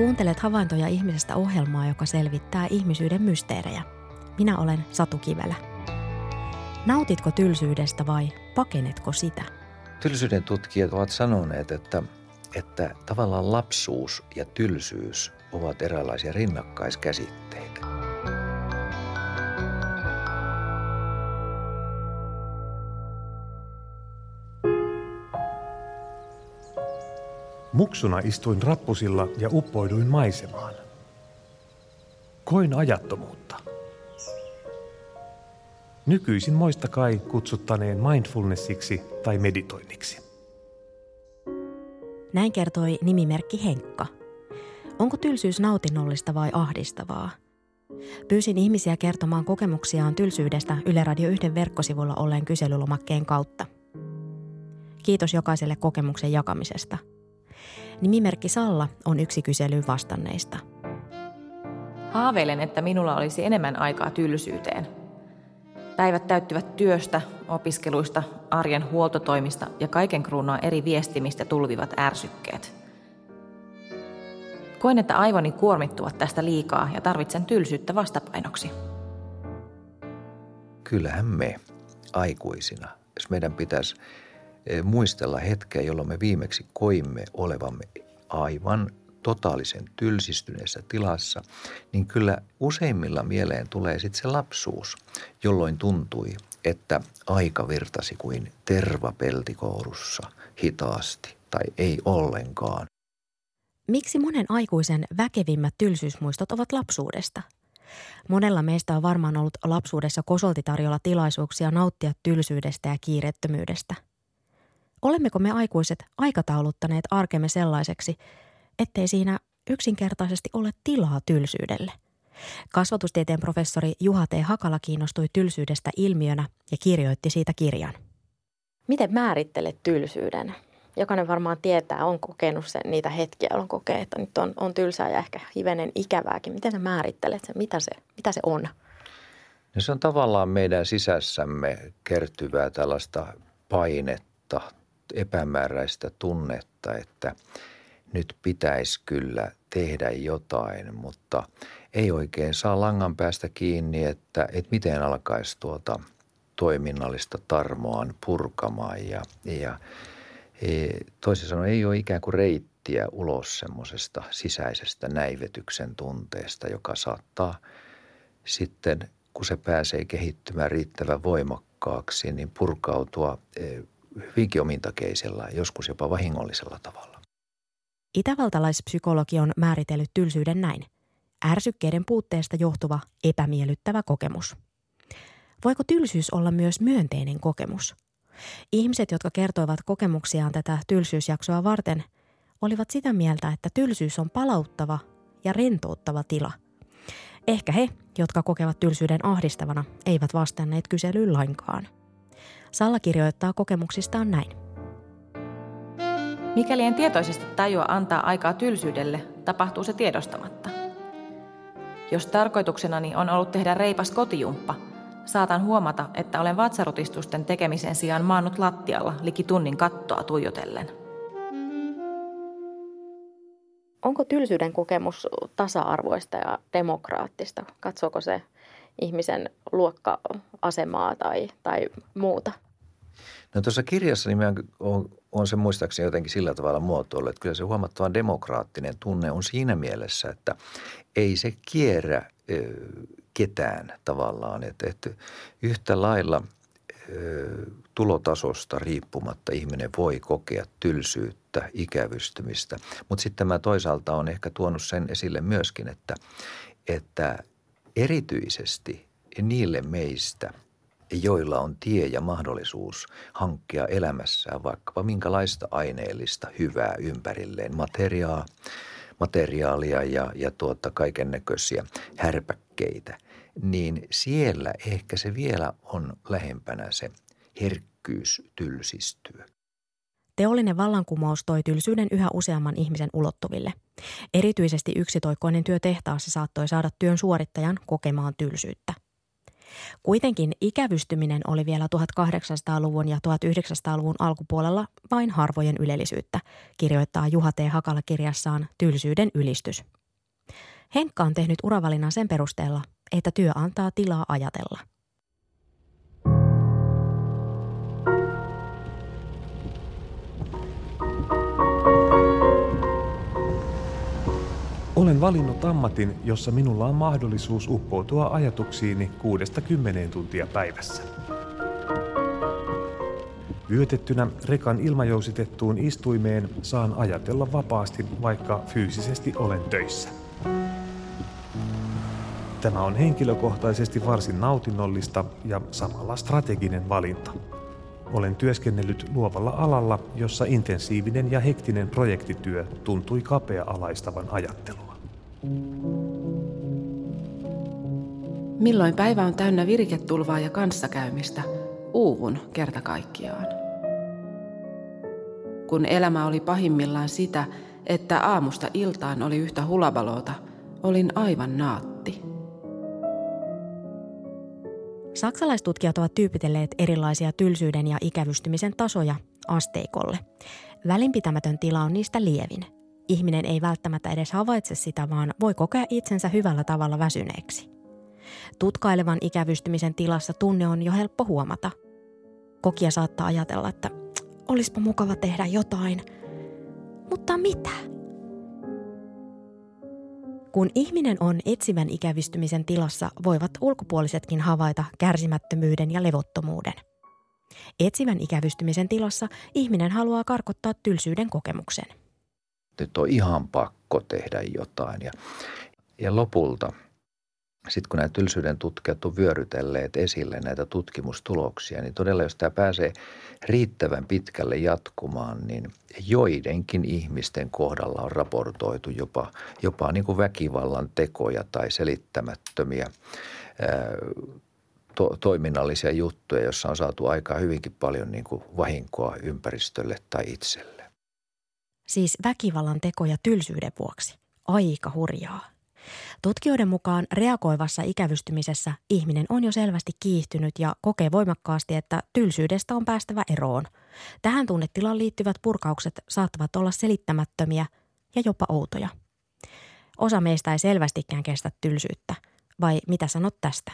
Kuuntelet havaintoja ihmisestä ohjelmaa, joka selvittää ihmisyyden mysteerejä. Minä olen Satu Kivelä. Nautitko tylsyydestä vai pakenetko sitä? Tylsyyden tutkijat ovat sanoneet, että, että tavallaan lapsuus ja tylsyys ovat eräänlaisia rinnakkaiskäsitteitä. Muksuna istuin rappusilla ja uppoiduin maisemaan. Koin ajattomuutta. Nykyisin moista kai kutsuttaneen mindfulnessiksi tai meditoinniksi. Näin kertoi nimimerkki Henkka. Onko tylsyys nautinnollista vai ahdistavaa? Pyysin ihmisiä kertomaan kokemuksiaan tylsyydestä Yle Radio 1 verkkosivulla olleen kyselylomakkeen kautta. Kiitos jokaiselle kokemuksen jakamisesta – Nimimerkki Salla on yksi kyselyyn vastanneista. Haaveilen, että minulla olisi enemmän aikaa tylsyyteen. Päivät täyttyvät työstä, opiskeluista, arjen huoltotoimista ja kaiken kruunua eri viestimistä tulvivat ärsykkeet. Koen, että aivoni kuormittuvat tästä liikaa ja tarvitsen tylsyyttä vastapainoksi. Kyllähän me aikuisina, jos meidän pitäisi muistella hetkeä, jolloin me viimeksi koimme olevamme aivan totaalisen tylsistyneessä tilassa, niin kyllä useimmilla mieleen tulee sitten se lapsuus, jolloin tuntui, että aika virtasi kuin terva peltikourussa hitaasti tai ei ollenkaan. Miksi monen aikuisen väkevimmät tylsyysmuistot ovat lapsuudesta? Monella meistä on varmaan ollut lapsuudessa kosolti tarjolla tilaisuuksia nauttia tylsyydestä ja kiirettömyydestä – Olemmeko me aikuiset aikatauluttaneet arkemme sellaiseksi, ettei siinä yksinkertaisesti ole tilaa tylsyydelle? Kasvatustieteen professori Juha T. Hakala kiinnostui tylsyydestä ilmiönä ja kirjoitti siitä kirjan. Miten määrittelet tylsyyden? Jokainen varmaan tietää, on kokenut sen, niitä hetkiä, jolloin kokee, että nyt on, on tylsää ja ehkä hivenen ikävääkin. Miten sä määrittelet sen? Mitä se, mitä se on? No se on tavallaan meidän sisässämme kertyvää tällaista painetta, epämääräistä tunnetta, että nyt pitäisi kyllä tehdä jotain, mutta ei oikein saa langan päästä kiinni, että, että miten alkaisi tuota toiminnallista tarmoaan purkamaan. Ja, ja e, toisin sanoen ei ole ikään kuin reittiä ulos semmoisesta sisäisestä näivetyksen tunteesta, joka saattaa sitten, kun se pääsee kehittymään riittävän voimakkaaksi, niin purkautua e, hyvinkin omintakeisella, joskus jopa vahingollisella tavalla. Itävaltalaispsykologi on määritellyt tylsyyden näin. Ärsykkeiden puutteesta johtuva epämiellyttävä kokemus. Voiko tylsyys olla myös myönteinen kokemus? Ihmiset, jotka kertoivat kokemuksiaan tätä tylsyysjaksoa varten, olivat sitä mieltä, että tylsyys on palauttava ja rentouttava tila. Ehkä he, jotka kokevat tylsyyden ahdistavana, eivät vastanneet kyselyyn lainkaan – Salla kirjoittaa kokemuksistaan näin. Mikäli en tietoisesti tajua antaa aikaa tylsyydelle, tapahtuu se tiedostamatta. Jos tarkoituksenani on ollut tehdä reipas kotijumppa, saatan huomata, että olen vatsarutistusten tekemisen sijaan maannut lattialla liki tunnin kattoa tuijotellen. Onko tylsyyden kokemus tasa-arvoista ja demokraattista? Katsooko se ihmisen luokka-asemaa tai, tai muuta? No tuossa kirjassa niin on, on se muistaakseni jotenkin sillä tavalla muotoillut, että kyllä se huomattavan demokraattinen tunne on siinä mielessä, että ei se kierrä ö, ketään tavallaan. Että, että yhtä lailla ö, tulotasosta riippumatta ihminen voi kokea tylsyyttä, ikävystymistä. Mutta sitten mä toisaalta on ehkä tuonut sen esille myöskin, että, että erityisesti niille meistä, joilla on tie ja mahdollisuus hankkia elämässään vaikkapa minkälaista aineellista hyvää ympärilleen, materiaa, materiaalia ja, ja tuota kaiken näköisiä härpäkkeitä, niin siellä ehkä se vielä on lähempänä se herkkyys tylsistyä. Teollinen vallankumous toi tylsyyden yhä useamman ihmisen ulottuville. Erityisesti yksitoikkoinen työ tehtaassa saattoi saada työn suorittajan kokemaan tylsyyttä. Kuitenkin ikävystyminen oli vielä 1800-luvun ja 1900-luvun alkupuolella vain harvojen ylellisyyttä, kirjoittaa Juha T. Hakala kirjassaan Tylsyyden ylistys. Henkka on tehnyt uravalinnan sen perusteella, että työ antaa tilaa ajatella. Olen valinnut ammatin, jossa minulla on mahdollisuus uppoutua ajatuksiini kuudesta kymmeneen tuntia päivässä. Vyötettynä rekan ilmajousitettuun istuimeen saan ajatella vapaasti, vaikka fyysisesti olen töissä. Tämä on henkilökohtaisesti varsin nautinnollista ja samalla strateginen valinta. Olen työskennellyt luovalla alalla, jossa intensiivinen ja hektinen projektityö tuntui kapea-alaistavan ajattelua. Milloin päivä on täynnä viriketulvaa ja kanssakäymistä, uuvun kerta kaikkiaan. Kun elämä oli pahimmillaan sitä, että aamusta iltaan oli yhtä hulabaloota, olin aivan naatti. Saksalaistutkijat ovat tyypitelleet erilaisia tylsyyden ja ikävystymisen tasoja asteikolle. Välinpitämätön tila on niistä lievin. Ihminen ei välttämättä edes havaitse sitä, vaan voi kokea itsensä hyvällä tavalla väsyneeksi. Tutkailevan ikävystymisen tilassa tunne on jo helppo huomata. Kokija saattaa ajatella, että olispa mukava tehdä jotain. Mutta mitä? Kun ihminen on etsivän ikävystymisen tilassa, voivat ulkopuolisetkin havaita kärsimättömyyden ja levottomuuden. Etsivän ikävystymisen tilassa ihminen haluaa karkottaa tylsyyden kokemuksen. Nyt on ihan pakko tehdä jotain. Ja, ja lopulta, sitten kun nämä tylsyyden tutkijat on vyörytelleet esille näitä tutkimustuloksia, niin todella jos tämä pääsee riittävän pitkälle jatkumaan, niin joidenkin ihmisten kohdalla on raportoitu jopa, jopa niin kuin väkivallan tekoja tai selittämättömiä ää, to, toiminnallisia juttuja, joissa on saatu aikaa hyvinkin paljon niin kuin vahinkoa ympäristölle tai itselle. Siis väkivallan tekoja tylsyyden vuoksi. Aika hurjaa. Tutkijoiden mukaan reagoivassa ikävystymisessä ihminen on jo selvästi kiihtynyt ja kokee voimakkaasti, että tylsyydestä on päästävä eroon. Tähän tunnetilaan liittyvät purkaukset saattavat olla selittämättömiä ja jopa outoja. Osa meistä ei selvästikään kestä tylsyyttä. Vai mitä sanot tästä?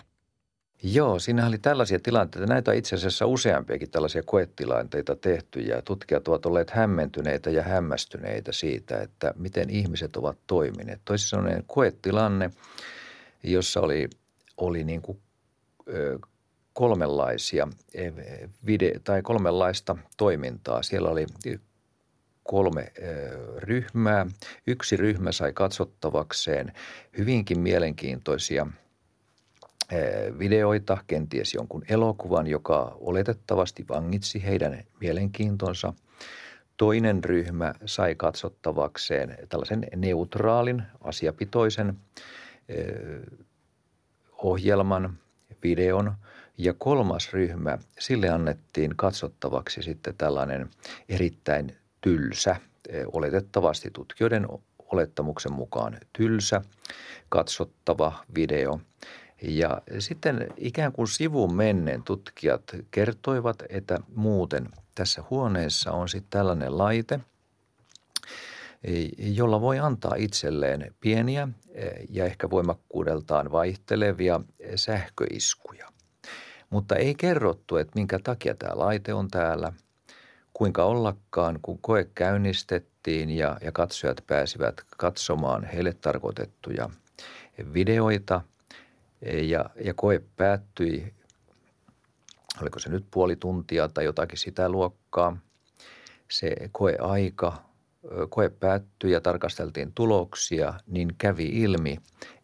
Joo, siinä oli tällaisia tilanteita. Näitä on itse asiassa useampiakin tällaisia koetilanteita tehty ja tutkijat ovat olleet hämmentyneitä ja hämmästyneitä siitä, että miten ihmiset ovat toimineet. Toisin sanoen koetilanne, jossa oli, oli niin kuin, ö, kolmenlaisia e, vide- tai kolmenlaista toimintaa. Siellä oli kolme ryhmää. Yksi ryhmä sai katsottavakseen hyvinkin mielenkiintoisia – videoita, kenties jonkun elokuvan, joka oletettavasti vangitsi heidän mielenkiintonsa. Toinen ryhmä sai katsottavakseen tällaisen neutraalin, asiapitoisen ohjelman, videon. Ja kolmas ryhmä, sille annettiin katsottavaksi sitten tällainen erittäin tylsä, oletettavasti tutkijoiden olettamuksen mukaan tylsä, katsottava video – ja sitten ikään kuin sivun menneen tutkijat kertoivat, että muuten tässä huoneessa on sitten tällainen laite, jolla voi antaa itselleen pieniä ja ehkä voimakkuudeltaan vaihtelevia sähköiskuja. Mutta ei kerrottu, että minkä takia tämä laite on täällä, kuinka ollakaan, kun koe käynnistettiin ja, ja katsojat pääsivät katsomaan heille tarkoitettuja videoita – ja, ja koe päättyi, oliko se nyt puoli tuntia tai jotakin sitä luokkaa. Se koeaika, koe päättyi ja tarkasteltiin tuloksia, niin kävi ilmi,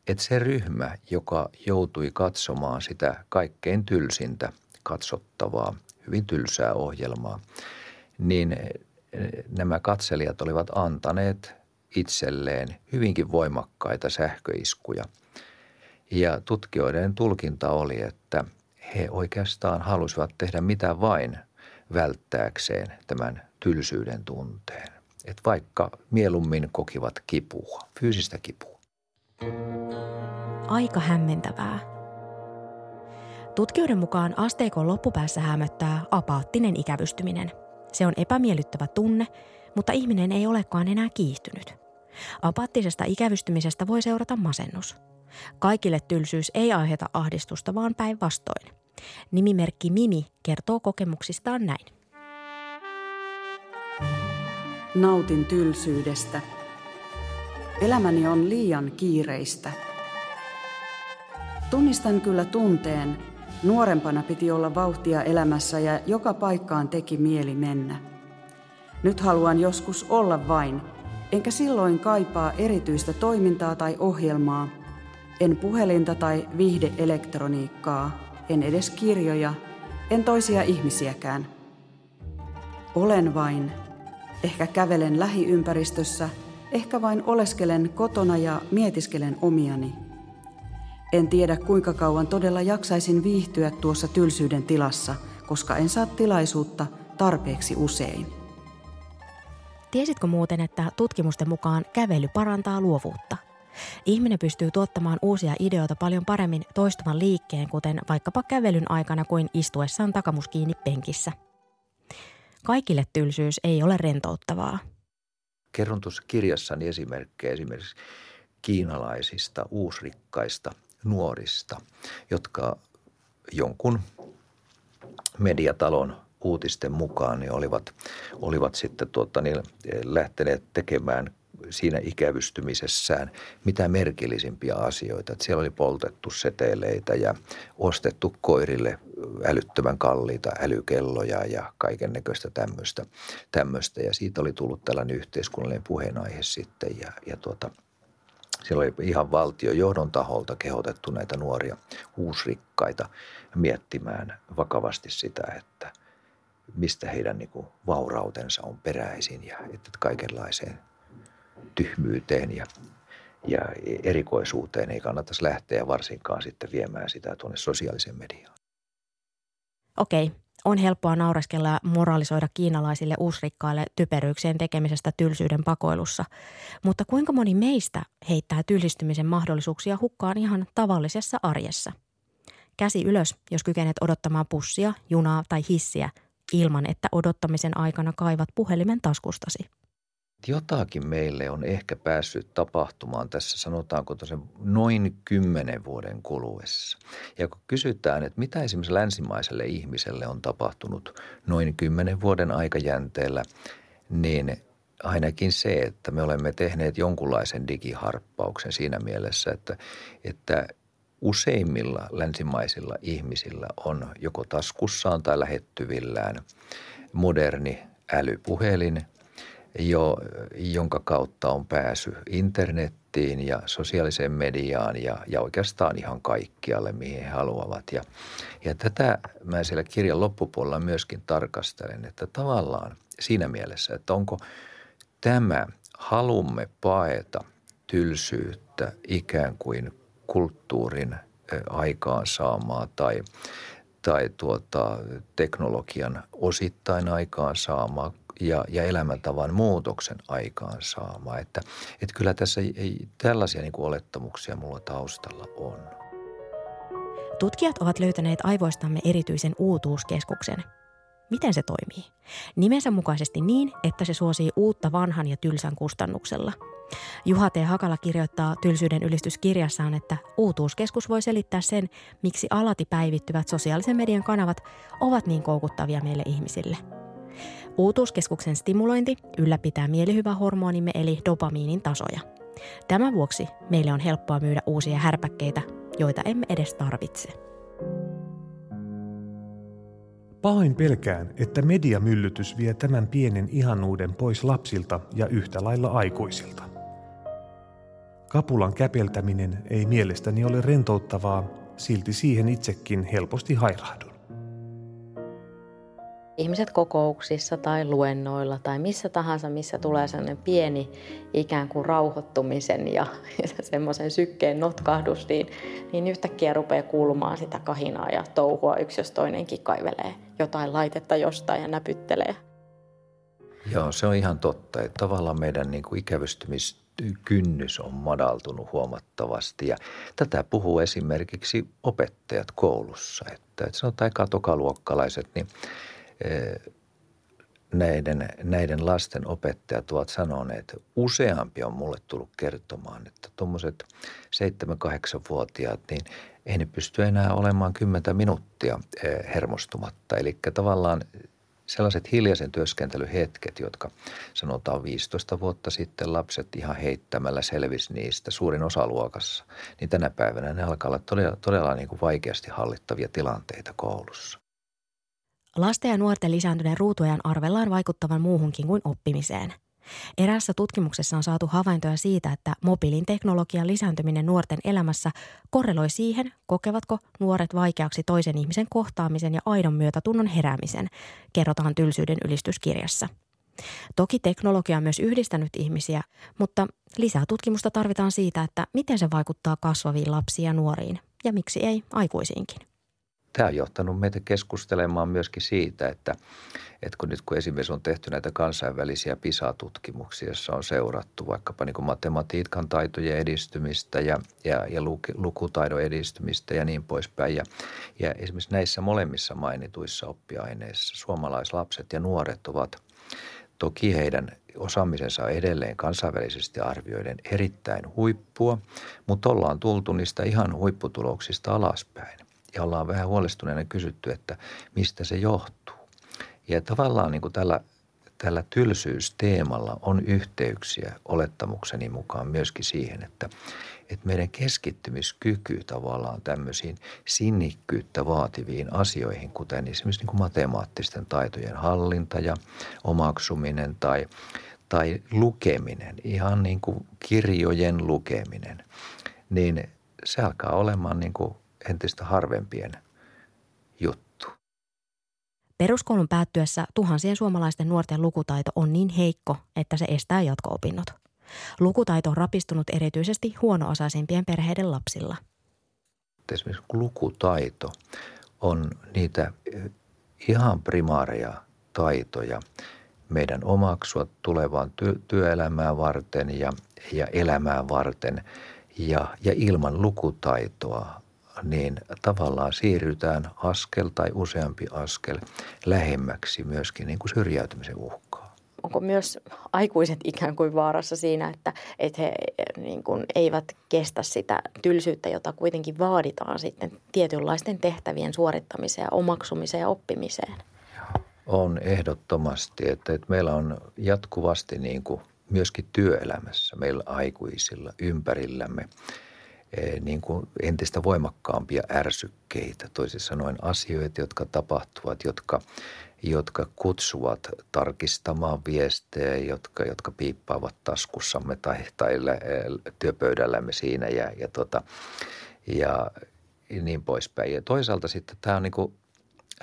että se ryhmä, joka joutui katsomaan sitä kaikkein tylsintä katsottavaa, hyvin tylsää ohjelmaa, niin nämä katselijat olivat antaneet itselleen hyvinkin voimakkaita sähköiskuja – ja tutkijoiden tulkinta oli, että he oikeastaan halusivat tehdä mitä vain välttääkseen tämän tylsyyden tunteen. Et vaikka mieluummin kokivat kipua, fyysistä kipua. Aika hämmentävää. Tutkijoiden mukaan asteikon loppupäässä hämöttää apaattinen ikävystyminen. Se on epämiellyttävä tunne, mutta ihminen ei olekaan enää kiihtynyt. Apaattisesta ikävystymisestä voi seurata masennus. Kaikille tylsyys ei aiheuta ahdistusta, vaan päinvastoin. Nimimerkki Mimi kertoo kokemuksistaan näin. Nautin tylsyydestä. Elämäni on liian kiireistä. Tunnistan kyllä tunteen. Nuorempana piti olla vauhtia elämässä ja joka paikkaan teki mieli mennä. Nyt haluan joskus olla vain, enkä silloin kaipaa erityistä toimintaa tai ohjelmaa. En puhelinta tai viihdeelektroniikkaa, en edes kirjoja, en toisia ihmisiäkään. Olen vain. Ehkä kävelen lähiympäristössä, ehkä vain oleskelen kotona ja mietiskelen omiani. En tiedä kuinka kauan todella jaksaisin viihtyä tuossa tylsyyden tilassa, koska en saa tilaisuutta tarpeeksi usein. Tiesitkö muuten, että tutkimusten mukaan kävely parantaa luovuutta? Ihminen pystyy tuottamaan uusia ideoita paljon paremmin toistuvan liikkeen, kuten vaikkapa kävelyn aikana kuin istuessaan takamus kiinni penkissä. Kaikille tylsyys ei ole rentouttavaa. Kerron tuossa kirjassani esimerkkejä esimerkiksi kiinalaisista, uusrikkaista nuorista, jotka jonkun mediatalon uutisten mukaan niin olivat, olivat sitten tuota, niin lähteneet tekemään siinä ikävystymisessään mitä merkillisimpiä asioita. Että siellä oli poltettu seteleitä ja ostettu koirille älyttömän kalliita älykelloja ja kaiken näköistä tämmöistä, tämmöistä. Ja siitä oli tullut tällainen yhteiskunnallinen puheenaihe sitten ja, ja tuota, siellä oli ihan valtiojohdon taholta kehotettu näitä nuoria uusrikkaita miettimään vakavasti sitä, että mistä heidän niin kuin vaurautensa on peräisin ja että kaikenlaiseen tyhmyyteen ja, ja erikoisuuteen ei kannattaisi lähteä varsinkaan sitten viemään sitä tuonne sosiaaliseen mediaan. Okei, on helppoa naureskella ja moralisoida kiinalaisille uusrikkaille typeryyksien tekemisestä tylsyyden pakoilussa. Mutta kuinka moni meistä heittää tylsistymisen mahdollisuuksia hukkaan ihan tavallisessa arjessa? Käsi ylös, jos kykenet odottamaan pussia, junaa tai hissiä ilman, että odottamisen aikana kaivat puhelimen taskustasi jotakin meille on ehkä päässyt tapahtumaan tässä, sanotaanko tosen noin kymmenen vuoden kuluessa. Ja kun kysytään, että mitä esimerkiksi länsimaiselle ihmiselle on tapahtunut noin kymmenen vuoden aikajänteellä, niin ainakin se, että me olemme tehneet jonkunlaisen digiharppauksen siinä mielessä, että, että useimmilla länsimaisilla ihmisillä on joko taskussaan tai lähettyvillään moderni älypuhelin – jo, jonka kautta on pääsy internettiin ja sosiaaliseen mediaan ja, ja oikeastaan ihan kaikkialle, mihin he haluavat. Ja, ja tätä mä siellä kirjan loppupuolella myöskin tarkastelen, että tavallaan siinä mielessä, että onko tämä halumme paeta tylsyyttä ikään kuin kulttuurin aikaansaamaa tai, tai tuota, teknologian osittain aikaansaamaa ja, ja elämäntavan muutoksen aikaansaama. Että, että kyllä tässä ei, ei tällaisia niin kuin olettamuksia mulla taustalla on. Tutkijat ovat löytäneet aivoistamme erityisen uutuuskeskuksen. Miten se toimii? Nimensä mukaisesti niin, että se suosii uutta vanhan ja tylsän kustannuksella. Juha T. Hakala kirjoittaa tylsyyden ylistyskirjassaan, että uutuuskeskus voi selittää sen, miksi alati päivittyvät sosiaalisen median kanavat ovat niin koukuttavia meille ihmisille – Uutuuskeskuksen stimulointi ylläpitää mielihyvähormonimme eli dopamiinin tasoja. Tämän vuoksi meille on helppoa myydä uusia härpäkkeitä, joita emme edes tarvitse. Pahoin pelkään, että mediamyllytys vie tämän pienen ihanuuden pois lapsilta ja yhtä lailla aikuisilta. Kapulan käpeltäminen ei mielestäni ole rentouttavaa, silti siihen itsekin helposti hairahdun ihmiset kokouksissa tai luennoilla tai missä tahansa, missä tulee sellainen pieni ikään kuin rauhoittumisen ja, semmoisen sykkeen notkahdus, niin, niin yhtäkkiä rupeaa kuulumaan sitä kahinaa ja touhua yksi jos toinenkin kaivelee jotain laitetta jostain ja näpyttelee. Joo, se on ihan totta. Että tavallaan meidän niin kuin ikävystymis kynnys on madaltunut huomattavasti. Ja tätä puhuu esimerkiksi opettajat koulussa, että, että sanotaan katokaluokkalaiset, niin näiden, näiden lasten opettajat ovat sanoneet, että useampi on mulle tullut kertomaan, että tuommoiset 7-8-vuotiaat, niin ei ne pysty enää olemaan 10 minuuttia hermostumatta. Eli tavallaan sellaiset hiljaisen työskentelyhetket, jotka sanotaan 15 vuotta sitten lapset ihan heittämällä selvisi niistä suurin osa luokassa, niin tänä päivänä ne alkaa olla todella, todella niin kuin vaikeasti hallittavia tilanteita koulussa. Lasten ja nuorten lisääntyneen ruutuajan arvellaan vaikuttavan muuhunkin kuin oppimiseen. Eräässä tutkimuksessa on saatu havaintoja siitä, että mobiilin teknologian lisääntyminen nuorten elämässä korreloi siihen, kokevatko nuoret vaikeaksi toisen ihmisen kohtaamisen ja aidon myötätunnon heräämisen, kerrotaan tylsyyden ylistyskirjassa. Toki teknologia on myös yhdistänyt ihmisiä, mutta lisää tutkimusta tarvitaan siitä, että miten se vaikuttaa kasvaviin lapsiin ja nuoriin ja miksi ei aikuisiinkin tämä on johtanut meitä keskustelemaan myöskin siitä, että, että kun nyt kun esimerkiksi on tehty näitä kansainvälisiä PISA-tutkimuksia, joissa on seurattu vaikkapa niin matematiikan taitojen edistymistä ja, ja, ja lukutaidon edistymistä ja niin poispäin. Ja, ja esimerkiksi näissä molemmissa mainituissa oppiaineissa suomalaislapset ja nuoret ovat Toki heidän osaamisensa on edelleen kansainvälisesti arvioiden erittäin huippua, mutta ollaan tultu niistä ihan huipputuloksista alaspäin ja ollaan vähän huolestuneena kysytty, että mistä se johtuu. Ja tavallaan niin kuin tällä, tällä tylsyysteemalla on yhteyksiä olettamukseni mukaan myöskin siihen, että, että meidän keskittymiskyky tavallaan tämmöisiin sinnikkyyttä vaativiin asioihin, kuten esimerkiksi niin kuin matemaattisten taitojen hallinta ja omaksuminen tai, tai lukeminen, ihan niin kuin kirjojen lukeminen, niin se alkaa olemaan niin kuin entistä harvempien juttu. Peruskoulun päättyessä tuhansien suomalaisten nuorten lukutaito on niin heikko, että se estää jatko-opinnot. Lukutaito on rapistunut erityisesti huono-osaisimpien perheiden lapsilla. Esimerkiksi lukutaito on niitä eh, ihan primaareja taitoja meidän omaksua tulevaan ty- työelämää varten ja, ja elämää varten. Ja, ja ilman lukutaitoa niin tavallaan siirrytään askel tai useampi askel lähemmäksi myöskin niin kuin syrjäytymisen uhkaa. Onko myös aikuiset ikään kuin vaarassa siinä, että, että he niin kuin eivät kestä sitä tylsyyttä, jota kuitenkin vaaditaan sitten tietynlaisten tehtävien suorittamiseen, omaksumiseen ja oppimiseen? On ehdottomasti, että, että meillä on jatkuvasti niin kuin myöskin työelämässä meillä aikuisilla ympärillämme – niin kuin entistä voimakkaampia ärsykkeitä, toisin sanoen asioita, jotka tapahtuvat, jotka, jotka kutsuvat tarkistamaan viestejä, jotka, jotka piippaavat taskussamme tai, tai työpöydällämme siinä ja, ja, tota, ja niin poispäin. Ja toisaalta sitten tämä on niin kuin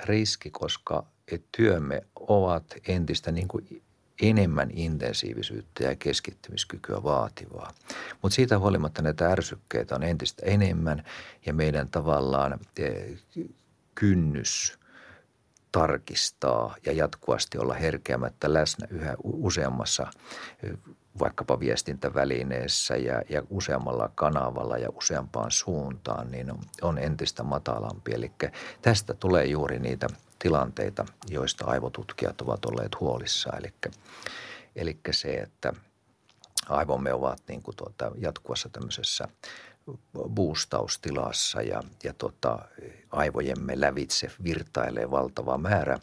riski, koska työmme ovat entistä niin kuin enemmän intensiivisyyttä ja keskittymiskykyä vaativaa. Mutta siitä huolimatta näitä ärsykkeitä on entistä enemmän ja meidän tavallaan eh, kynnys tarkistaa ja jatkuvasti olla herkeämättä läsnä yhä useammassa eh, vaikkapa viestintävälineessä ja, ja useammalla kanavalla ja useampaan suuntaan, niin on, entistä matalampi. Eli tästä tulee juuri niitä – tilanteita, joista aivotutkijat ovat olleet huolissaan. Eli, eli se, että aivomme ovat niin kuin tuota, jatkuvassa tämmöisessä boostaustilassa ja, ja tota, aivojemme lävitse virtailee valtava määrä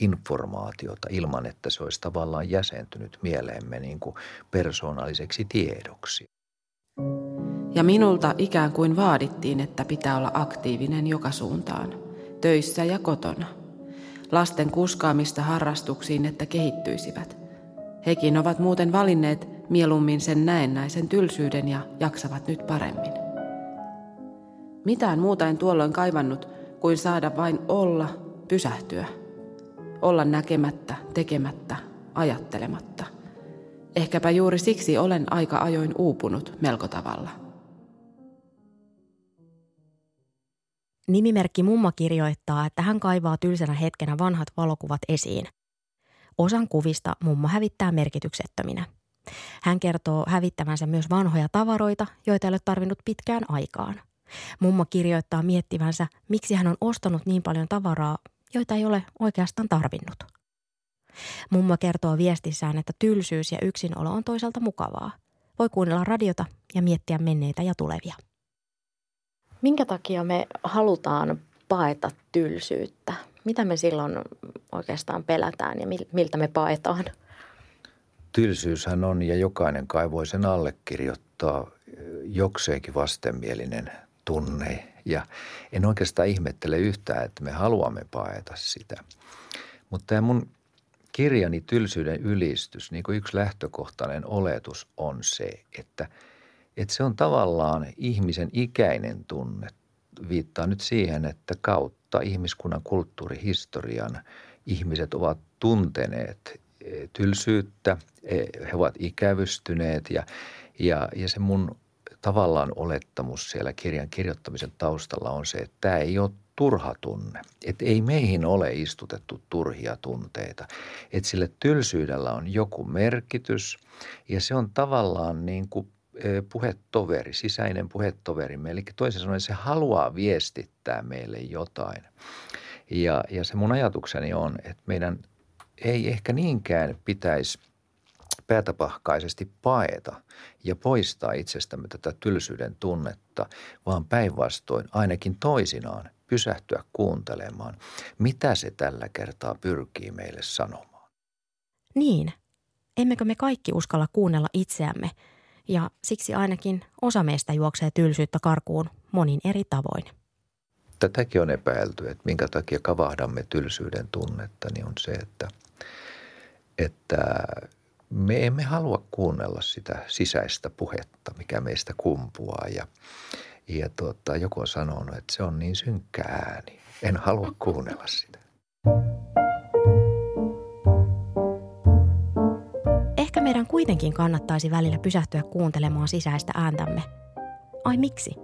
informaatiota ilman, että se olisi tavallaan jäsentynyt mieleemme niin kuin persoonalliseksi tiedoksi. Ja minulta ikään kuin vaadittiin, että pitää olla aktiivinen joka suuntaan, töissä ja kotona – lasten kuskaamista harrastuksiin, että kehittyisivät. Hekin ovat muuten valinneet mieluummin sen näennäisen tylsyyden ja jaksavat nyt paremmin. Mitään muuta en tuolloin kaivannut kuin saada vain olla, pysähtyä. Olla näkemättä, tekemättä, ajattelematta. Ehkäpä juuri siksi olen aika ajoin uupunut melko tavalla. Nimimerkki Mumma kirjoittaa, että hän kaivaa tylsänä hetkenä vanhat valokuvat esiin. Osan kuvista mummo hävittää merkityksettöminä. Hän kertoo hävittävänsä myös vanhoja tavaroita, joita ei ole tarvinnut pitkään aikaan. Mummo kirjoittaa miettivänsä, miksi hän on ostanut niin paljon tavaraa, joita ei ole oikeastaan tarvinnut. Mummo kertoo viestissään, että tylsyys ja yksinolo on toisaalta mukavaa. Voi kuunnella radiota ja miettiä menneitä ja tulevia. Minkä takia me halutaan paeta tylsyyttä? Mitä me silloin oikeastaan pelätään ja miltä me paetaan? Tylsyyshän on, ja jokainen kai voi sen allekirjoittaa, jokseenkin vastenmielinen tunne. Ja en oikeastaan ihmettele yhtään, että me haluamme paeta sitä. Mutta tämä mun kirjani Tylsyyden ylistys, niin kuin yksi lähtökohtainen oletus on se, että, että se on tavallaan ihmisen ikäinen tunne. Viittaa nyt siihen, että kautta ihmiskunnan kulttuurihistorian ihmiset ovat tunteneet e, tylsyyttä, e, he ovat ikävystyneet ja, ja, ja se mun tavallaan olettamus siellä kirjan kirjoittamisen taustalla on se, että tämä ei ole turha tunne. Että ei meihin ole istutettu turhia tunteita. Että sille tylsyydellä on joku merkitys ja se on tavallaan niin kuin puhetoveri, sisäinen puhetoveri. Eli toisin sanoen se haluaa viestittää meille jotain. Ja, ja se mun ajatukseni on, että meidän ei ehkä niinkään pitäisi – päätäpahkaisesti paeta ja poistaa itsestämme tätä tylsyyden tunnetta, vaan päinvastoin ainakin toisinaan pysähtyä kuuntelemaan, mitä se tällä kertaa pyrkii meille sanomaan. Niin, emmekö me kaikki uskalla kuunnella itseämme, ja siksi ainakin osa meistä juoksee tylsyyttä karkuun monin eri tavoin. Tätäkin on epäilty, että minkä takia kavahdamme tylsyyden tunnetta, niin on se, että, että me emme halua kuunnella sitä sisäistä puhetta, mikä meistä kumpuaa. Ja, ja tuota, joku on sanonut, että se on niin synkkä ääni. En halua kuunnella sitä. Ehkä meidän kuitenkin kannattaisi välillä pysähtyä kuuntelemaan sisäistä ääntämme. Ai miksi?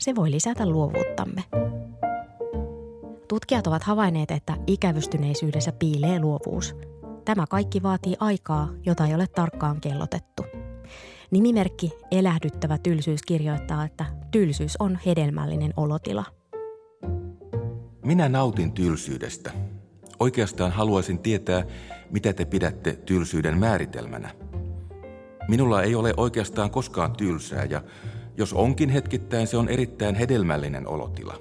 Se voi lisätä luovuuttamme. Tutkijat ovat havainneet, että ikävystyneisyydessä piilee luovuus – Tämä kaikki vaatii aikaa, jota ei ole tarkkaan kellotettu. Nimimerkki Elähdyttävä tylsyys kirjoittaa, että tylsyys on hedelmällinen olotila. Minä nautin tylsyydestä. Oikeastaan haluaisin tietää, mitä te pidätte tylsyyden määritelmänä. Minulla ei ole oikeastaan koskaan tylsää ja jos onkin hetkittäin, se on erittäin hedelmällinen olotila,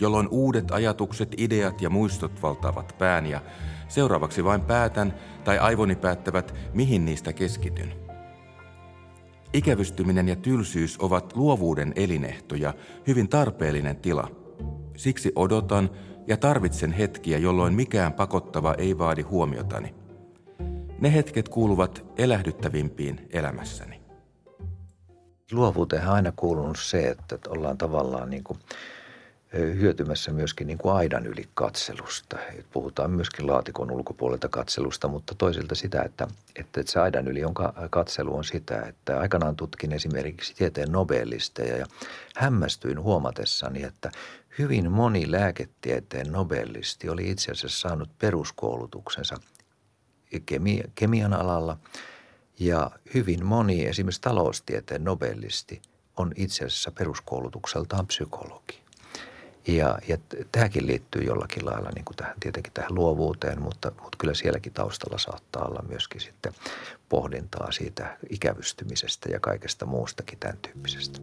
jolloin uudet ajatukset, ideat ja muistot valtaavat pään ja Seuraavaksi vain päätän tai aivoni päättävät, mihin niistä keskityn. Ikävystyminen ja tylsyys ovat luovuuden elinehtoja, hyvin tarpeellinen tila. Siksi odotan ja tarvitsen hetkiä, jolloin mikään pakottava ei vaadi huomiotani. Ne hetket kuuluvat elähdyttävimpiin elämässäni. Luovuuteen on aina kuulunut se, että ollaan tavallaan niin kuin – hyötymässä myöskin niin kuin aidan yli katselusta. Puhutaan myöskin laatikon ulkopuolelta katselusta, mutta toisilta sitä, että, että se aidan yli on katselu on sitä, että aikanaan tutkin esimerkiksi tieteen Nobelisteja ja hämmästyin huomatessani, että hyvin moni lääketieteen Nobelisti oli itse asiassa saanut peruskoulutuksensa kemi- kemian alalla ja hyvin moni esimerkiksi taloustieteen Nobelisti on itse asiassa peruskoulutukseltaan psykologi. Ja, ja tämäkin liittyy jollakin lailla niin kuin tähän, tietenkin tähän luovuuteen, mutta, mutta kyllä sielläkin taustalla saattaa olla myöskin sitten pohdintaa siitä ikävystymisestä ja kaikesta muustakin tämän tyyppisestä.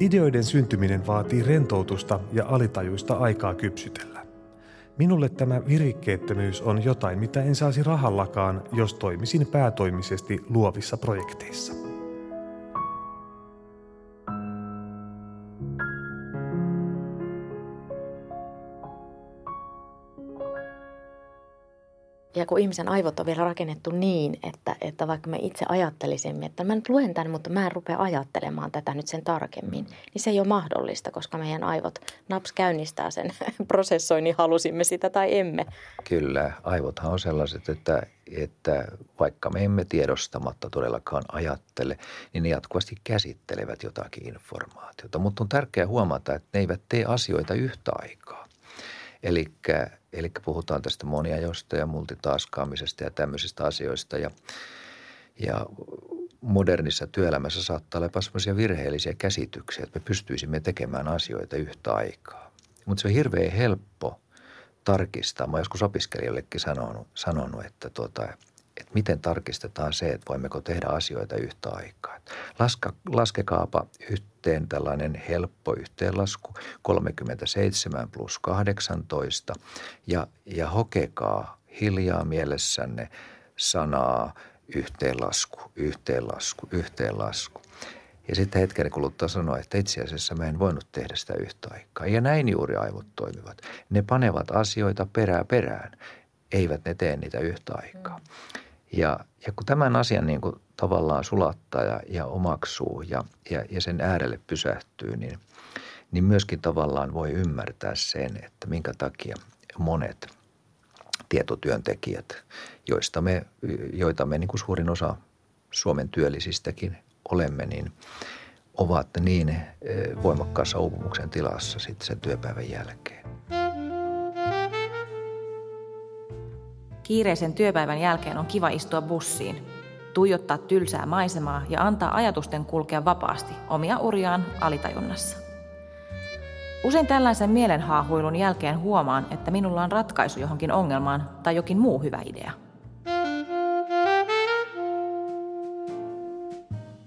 Ideoiden syntyminen vaatii rentoutusta ja alitajuista aikaa kypsytellä. Minulle tämä virikkeettömyys on jotain, mitä en saisi rahallakaan, jos toimisin päätoimisesti luovissa projekteissa. Ja kun ihmisen aivot on vielä rakennettu niin, että, että vaikka me itse ajattelisimme, että mä nyt luen tämän, mutta mä en rupea ajattelemaan tätä nyt sen tarkemmin, niin se ei ole mahdollista, koska meidän aivot naps käynnistää sen prosessoinnin, halusimme sitä tai emme. Kyllä, aivothan on sellaiset, että, että vaikka me emme tiedostamatta todellakaan ajattele, niin ne jatkuvasti käsittelevät jotakin informaatiota. Mutta on tärkeää huomata, että ne eivät tee asioita yhtä aikaa. Eli eli puhutaan tästä moniajosta ja multitaskaamisesta ja tämmöisistä asioista. Ja, ja modernissa työelämässä saattaa olla sellaisia virheellisiä käsityksiä, että me pystyisimme tekemään asioita yhtä aikaa. Mutta se on hirveän helppo tarkistaa. Mä joskus opiskelijoillekin sanonut, sanonut että, tuota, että miten tarkistetaan se, että voimmeko tehdä asioita yhtä aikaa. Laska, laskekaapa yhteen tällainen helppo yhteenlasku 37 plus 18 ja, ja hokekaa hiljaa mielessänne sanaa yhteenlasku, yhteenlasku, yhteenlasku. Ja sitten hetken kuluttua sanoa, että itse asiassa mä en voinut tehdä sitä yhtä aikaa. Ja näin juuri aivot toimivat. Ne panevat asioita perää perään, eivät ne tee niitä yhtä aikaa. Ja, ja kun tämän asian niin kuin tavallaan sulattaa ja, ja omaksuu ja, ja, ja sen äärelle pysähtyy, niin, niin myöskin tavallaan voi ymmärtää sen, että minkä takia monet tietotyöntekijät, joista me, joita me niin kuin suurin osa Suomen työllisistäkin olemme, niin ovat niin eh, voimakkaassa uupumuksen tilassa sitten sen työpäivän jälkeen. Kiireisen työpäivän jälkeen on kiva istua bussiin, tuijottaa tylsää maisemaa ja antaa ajatusten kulkea vapaasti omia uriaan alitajunnassa. Usein tällaisen mielenhaahuilun jälkeen huomaan, että minulla on ratkaisu johonkin ongelmaan tai jokin muu hyvä idea –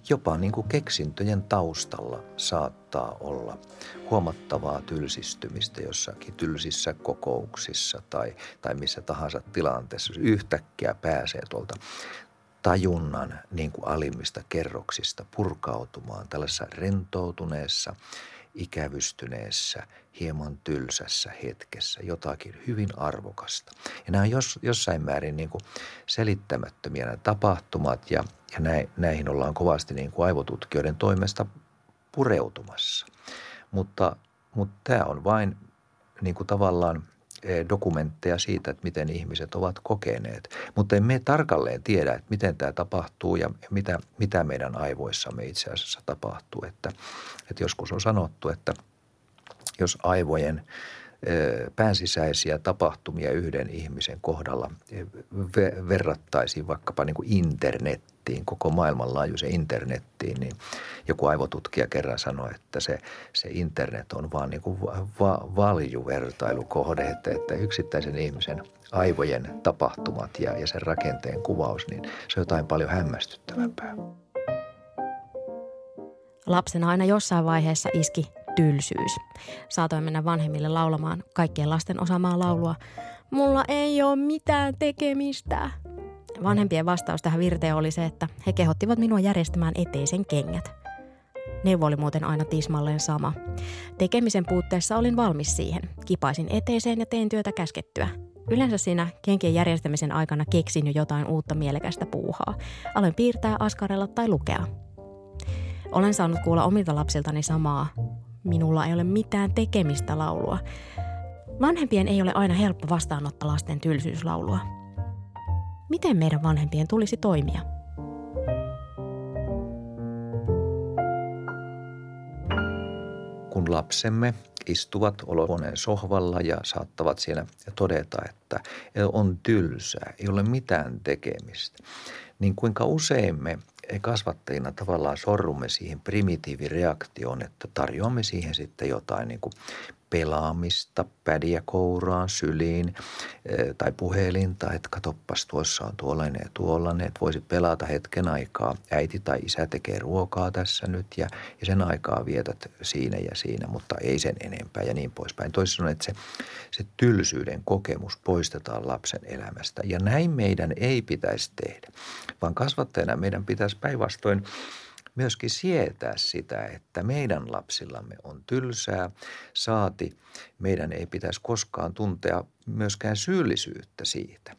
jopa niin kuin keksintöjen taustalla saattaa olla huomattavaa tylsistymistä jossakin tylsissä kokouksissa tai, tai missä tahansa tilanteessa. Yhtäkkiä pääsee tuolta tajunnan niin kuin alimmista kerroksista purkautumaan tällaisessa rentoutuneessa, ikävystyneessä, hieman tylsässä hetkessä jotakin hyvin arvokasta. Ja nämä on jos, jossain määrin niin kuin selittämättömiä nämä tapahtumat ja, ja näihin ollaan kovasti niin kuin aivotutkijoiden toimesta pureutumassa. Mutta, mutta tämä on vain niin kuin tavallaan e, dokumentteja siitä, että miten ihmiset ovat kokeneet. Mutta emme tarkalleen tiedä, että miten tämä tapahtuu ja mitä, mitä meidän aivoissamme itse asiassa tapahtuu. Että, että joskus on sanottu, että – jos aivojen päänsisäisiä tapahtumia yhden ihmisen kohdalla verrattaisiin vaikkapa niin kuin internettiin, koko maailmanlaajuiseen internettiin, niin joku aivotutkija kerran sanoi, että se, se internet on vaan niin kuin va, valjuvertailukohde, että, että yksittäisen ihmisen aivojen tapahtumat ja, ja sen rakenteen kuvaus, niin se on jotain paljon hämmästyttävämpää. Lapsena aina jossain vaiheessa iski tylsyys. Saatoin mennä vanhemmille laulamaan kaikkien lasten osaamaa laulua. Mulla ei ole mitään tekemistä. Vanhempien vastaus tähän virteen oli se, että he kehottivat minua järjestämään eteisen kengät. Neuvo oli muuten aina tismalleen sama. Tekemisen puutteessa olin valmis siihen. Kipaisin eteiseen ja tein työtä käskettyä. Yleensä siinä kenkien järjestämisen aikana keksin jo jotain uutta mielekästä puuhaa. Aloin piirtää, askarella tai lukea. Olen saanut kuulla omilta lapsiltani samaa. Minulla ei ole mitään tekemistä laulua. Vanhempien ei ole aina helppo vastaanottaa lasten tylsyyslaulua. Miten meidän vanhempien tulisi toimia? Kun lapsemme istuvat olohuoneen sohvalla ja saattavat siellä todeta, että on tylsää, ei ole mitään tekemistä, niin kuinka usein me kasvattajina tavallaan sorrumme siihen primitiivireaktioon, että tarjoamme siihen sitten jotain niin kuin pelaamista, pädiä kouraan, syliin eh, tai puhelinta, että katoppas tuossa on tuollainen ja tuollainen, että voisi pelata hetken aikaa. Äiti tai isä tekee ruokaa tässä nyt ja, ja sen aikaa vietät siinä ja siinä, mutta ei sen enempää ja niin poispäin. Toisin sanoen, että se, se tylsyyden kokemus poistetaan lapsen elämästä ja näin meidän ei pitäisi tehdä, vaan kasvattajana meidän pitäisi päinvastoin – myöskin sietää sitä, että meidän lapsillamme on tylsää, saati meidän ei pitäisi koskaan tuntea myöskään syyllisyyttä siitä,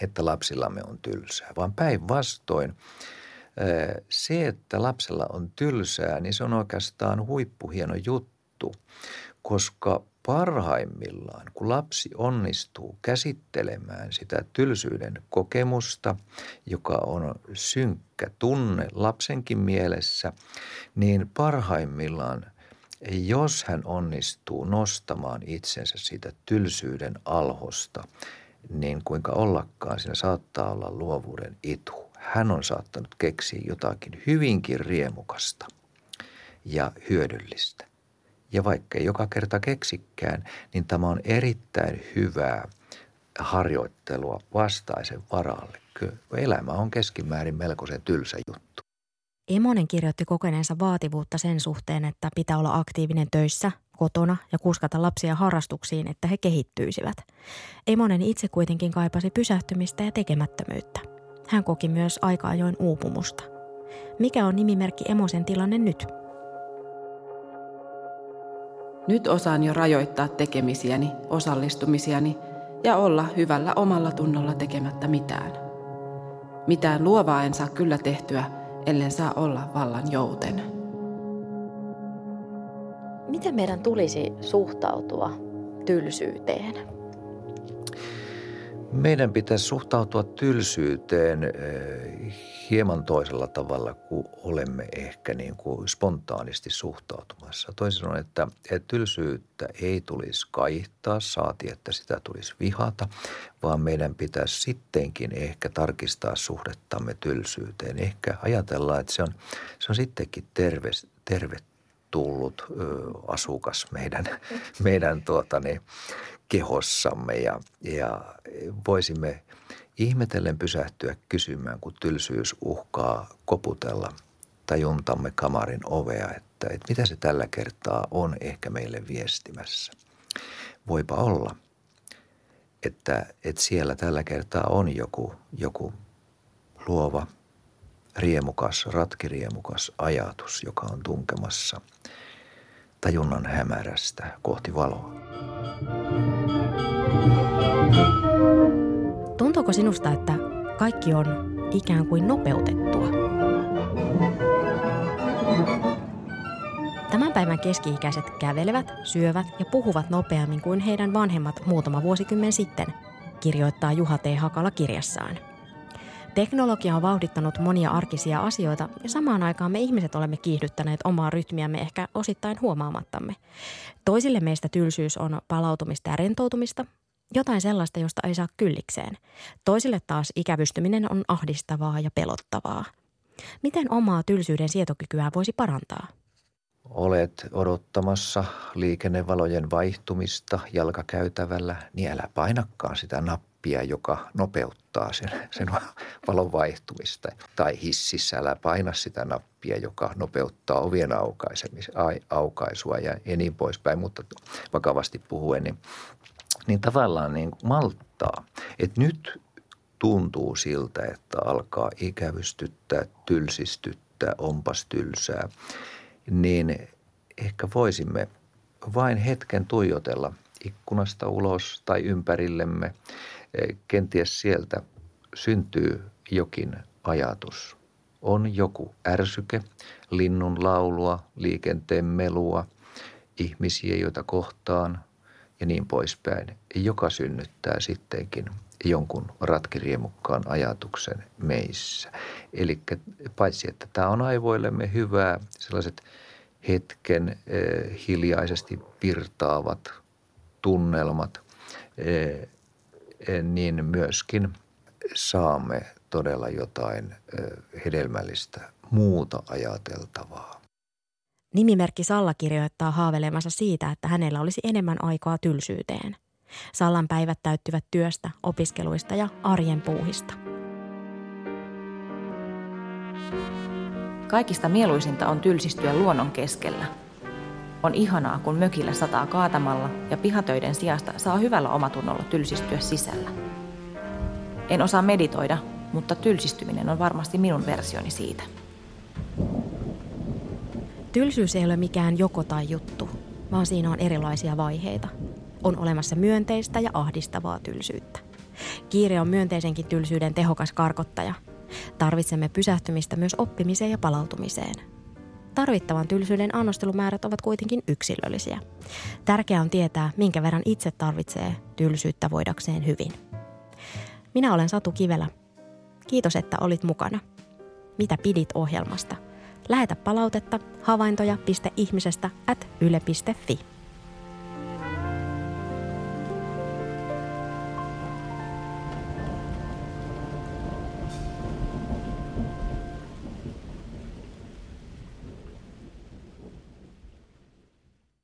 että lapsillamme on tylsää, vaan päinvastoin se, että lapsella on tylsää, niin se on oikeastaan huippuhieno juttu, koska parhaimmillaan, kun lapsi onnistuu käsittelemään sitä tylsyyden kokemusta, joka on synkkä tunne lapsenkin mielessä, niin parhaimmillaan jos hän onnistuu nostamaan itsensä siitä tylsyyden alhosta, niin kuinka ollakaan siinä saattaa olla luovuuden itu. Hän on saattanut keksiä jotakin hyvinkin riemukasta ja hyödyllistä. Ja vaikka ei joka kerta keksikään, niin tämä on erittäin hyvää harjoittelua vastaisen varalle. Kyllä elämä on keskimäärin melkoisen tylsä juttu. Emonen kirjoitti kokeneensa vaativuutta sen suhteen, että pitää olla aktiivinen töissä, kotona ja kuskata lapsia harrastuksiin, että he kehittyisivät. Emonen itse kuitenkin kaipasi pysähtymistä ja tekemättömyyttä. Hän koki myös aika ajoin uupumusta. Mikä on nimimerkki Emosen tilanne nyt? Nyt osaan jo rajoittaa tekemisiäni, osallistumisiani ja olla hyvällä omalla tunnolla tekemättä mitään. Mitään luovaa en saa kyllä tehtyä, ellen saa olla vallan jouten. Miten meidän tulisi suhtautua tylsyyteen? Meidän pitäisi suhtautua tylsyyteen eh, hieman toisella tavalla kuin olemme ehkä niin kuin spontaanisti suhtautumassa. Toisin sanoen, että, että tylsyyttä ei tulisi kaihtaa, saati että sitä tulisi vihata, vaan meidän pitäisi sittenkin ehkä tarkistaa suhdettamme tylsyyteen. Ehkä ajatellaan, että se on, se on sittenkin terve, tervetullut ö, asukas meidän, meidän tuota, niin, kehossamme ja, ja voisimme ihmetellen pysähtyä kysymään, kun tylsyys uhkaa koputella tajuntamme kamarin ovea, että, että mitä se tällä kertaa on ehkä meille viestimässä. Voipa olla, että, että siellä tällä kertaa on joku, joku luova, riemukas, ratkiriemukas ajatus, joka on tunkemassa tajunnan hämärästä kohti valoa. Tuntuuko sinusta, että kaikki on ikään kuin nopeutettua? Tämän päivän keski-ikäiset kävelevät, syövät ja puhuvat nopeammin kuin heidän vanhemmat muutama vuosikymmen sitten, kirjoittaa Juha T. Hakala kirjassaan. Teknologia on vauhdittanut monia arkisia asioita ja samaan aikaan me ihmiset olemme kiihdyttäneet omaa rytmiämme ehkä osittain huomaamattamme. Toisille meistä tylsyys on palautumista ja rentoutumista, jotain sellaista, josta ei saa kyllikseen. Toisille taas ikävystyminen on ahdistavaa ja pelottavaa. Miten omaa tylsyyden sietokykyä voisi parantaa? Olet odottamassa liikennevalojen vaihtumista jalkakäytävällä, niin älä painakkaan sitä nappia, joka nopeuttaa sen, sen valon vaihtumista. Tai hississä älä paina sitä nappia, joka nopeuttaa ovien aukaisua ja, ja niin poispäin. Mutta vakavasti puhuen, niin niin tavallaan niin malttaa. Että nyt tuntuu siltä, että alkaa ikävystyttää, tylsistyttää, onpas tylsää, niin ehkä voisimme vain hetken tuijotella ikkunasta ulos tai ympärillemme. Kenties sieltä syntyy jokin ajatus. On joku ärsyke, linnun laulua, liikenteen melua, ihmisiä, joita kohtaan, ja niin poispäin, joka synnyttää sittenkin jonkun ratkiriemukkaan ajatuksen meissä. Eli paitsi, että tämä on aivoillemme hyvää, sellaiset hetken eh, hiljaisesti virtaavat tunnelmat, eh, niin myöskin saamme todella jotain hedelmällistä muuta ajateltavaa. Nimimerkki Salla kirjoittaa haaveilemansa siitä, että hänellä olisi enemmän aikaa tylsyyteen. Sallan päivät täyttyvät työstä, opiskeluista ja arjen puuhista. Kaikista mieluisinta on tylsistyä luonnon keskellä. On ihanaa, kun mökillä sataa kaatamalla ja pihatöiden sijasta saa hyvällä omatunnolla tylsistyä sisällä. En osaa meditoida, mutta tylsistyminen on varmasti minun versioni siitä. Tylsyys ei ole mikään joko tai juttu, vaan siinä on erilaisia vaiheita. On olemassa myönteistä ja ahdistavaa tylsyyttä. Kiire on myönteisenkin tylsyyden tehokas karkottaja. Tarvitsemme pysähtymistä myös oppimiseen ja palautumiseen. Tarvittavan tylsyyden annostelumäärät ovat kuitenkin yksilöllisiä. Tärkeää on tietää, minkä verran itse tarvitsee tylsyyttä voidakseen hyvin. Minä olen Satu Kivelä. Kiitos, että olit mukana. Mitä pidit ohjelmasta? Lähetä palautetta havaintoja.ihmisestä at yle.fi.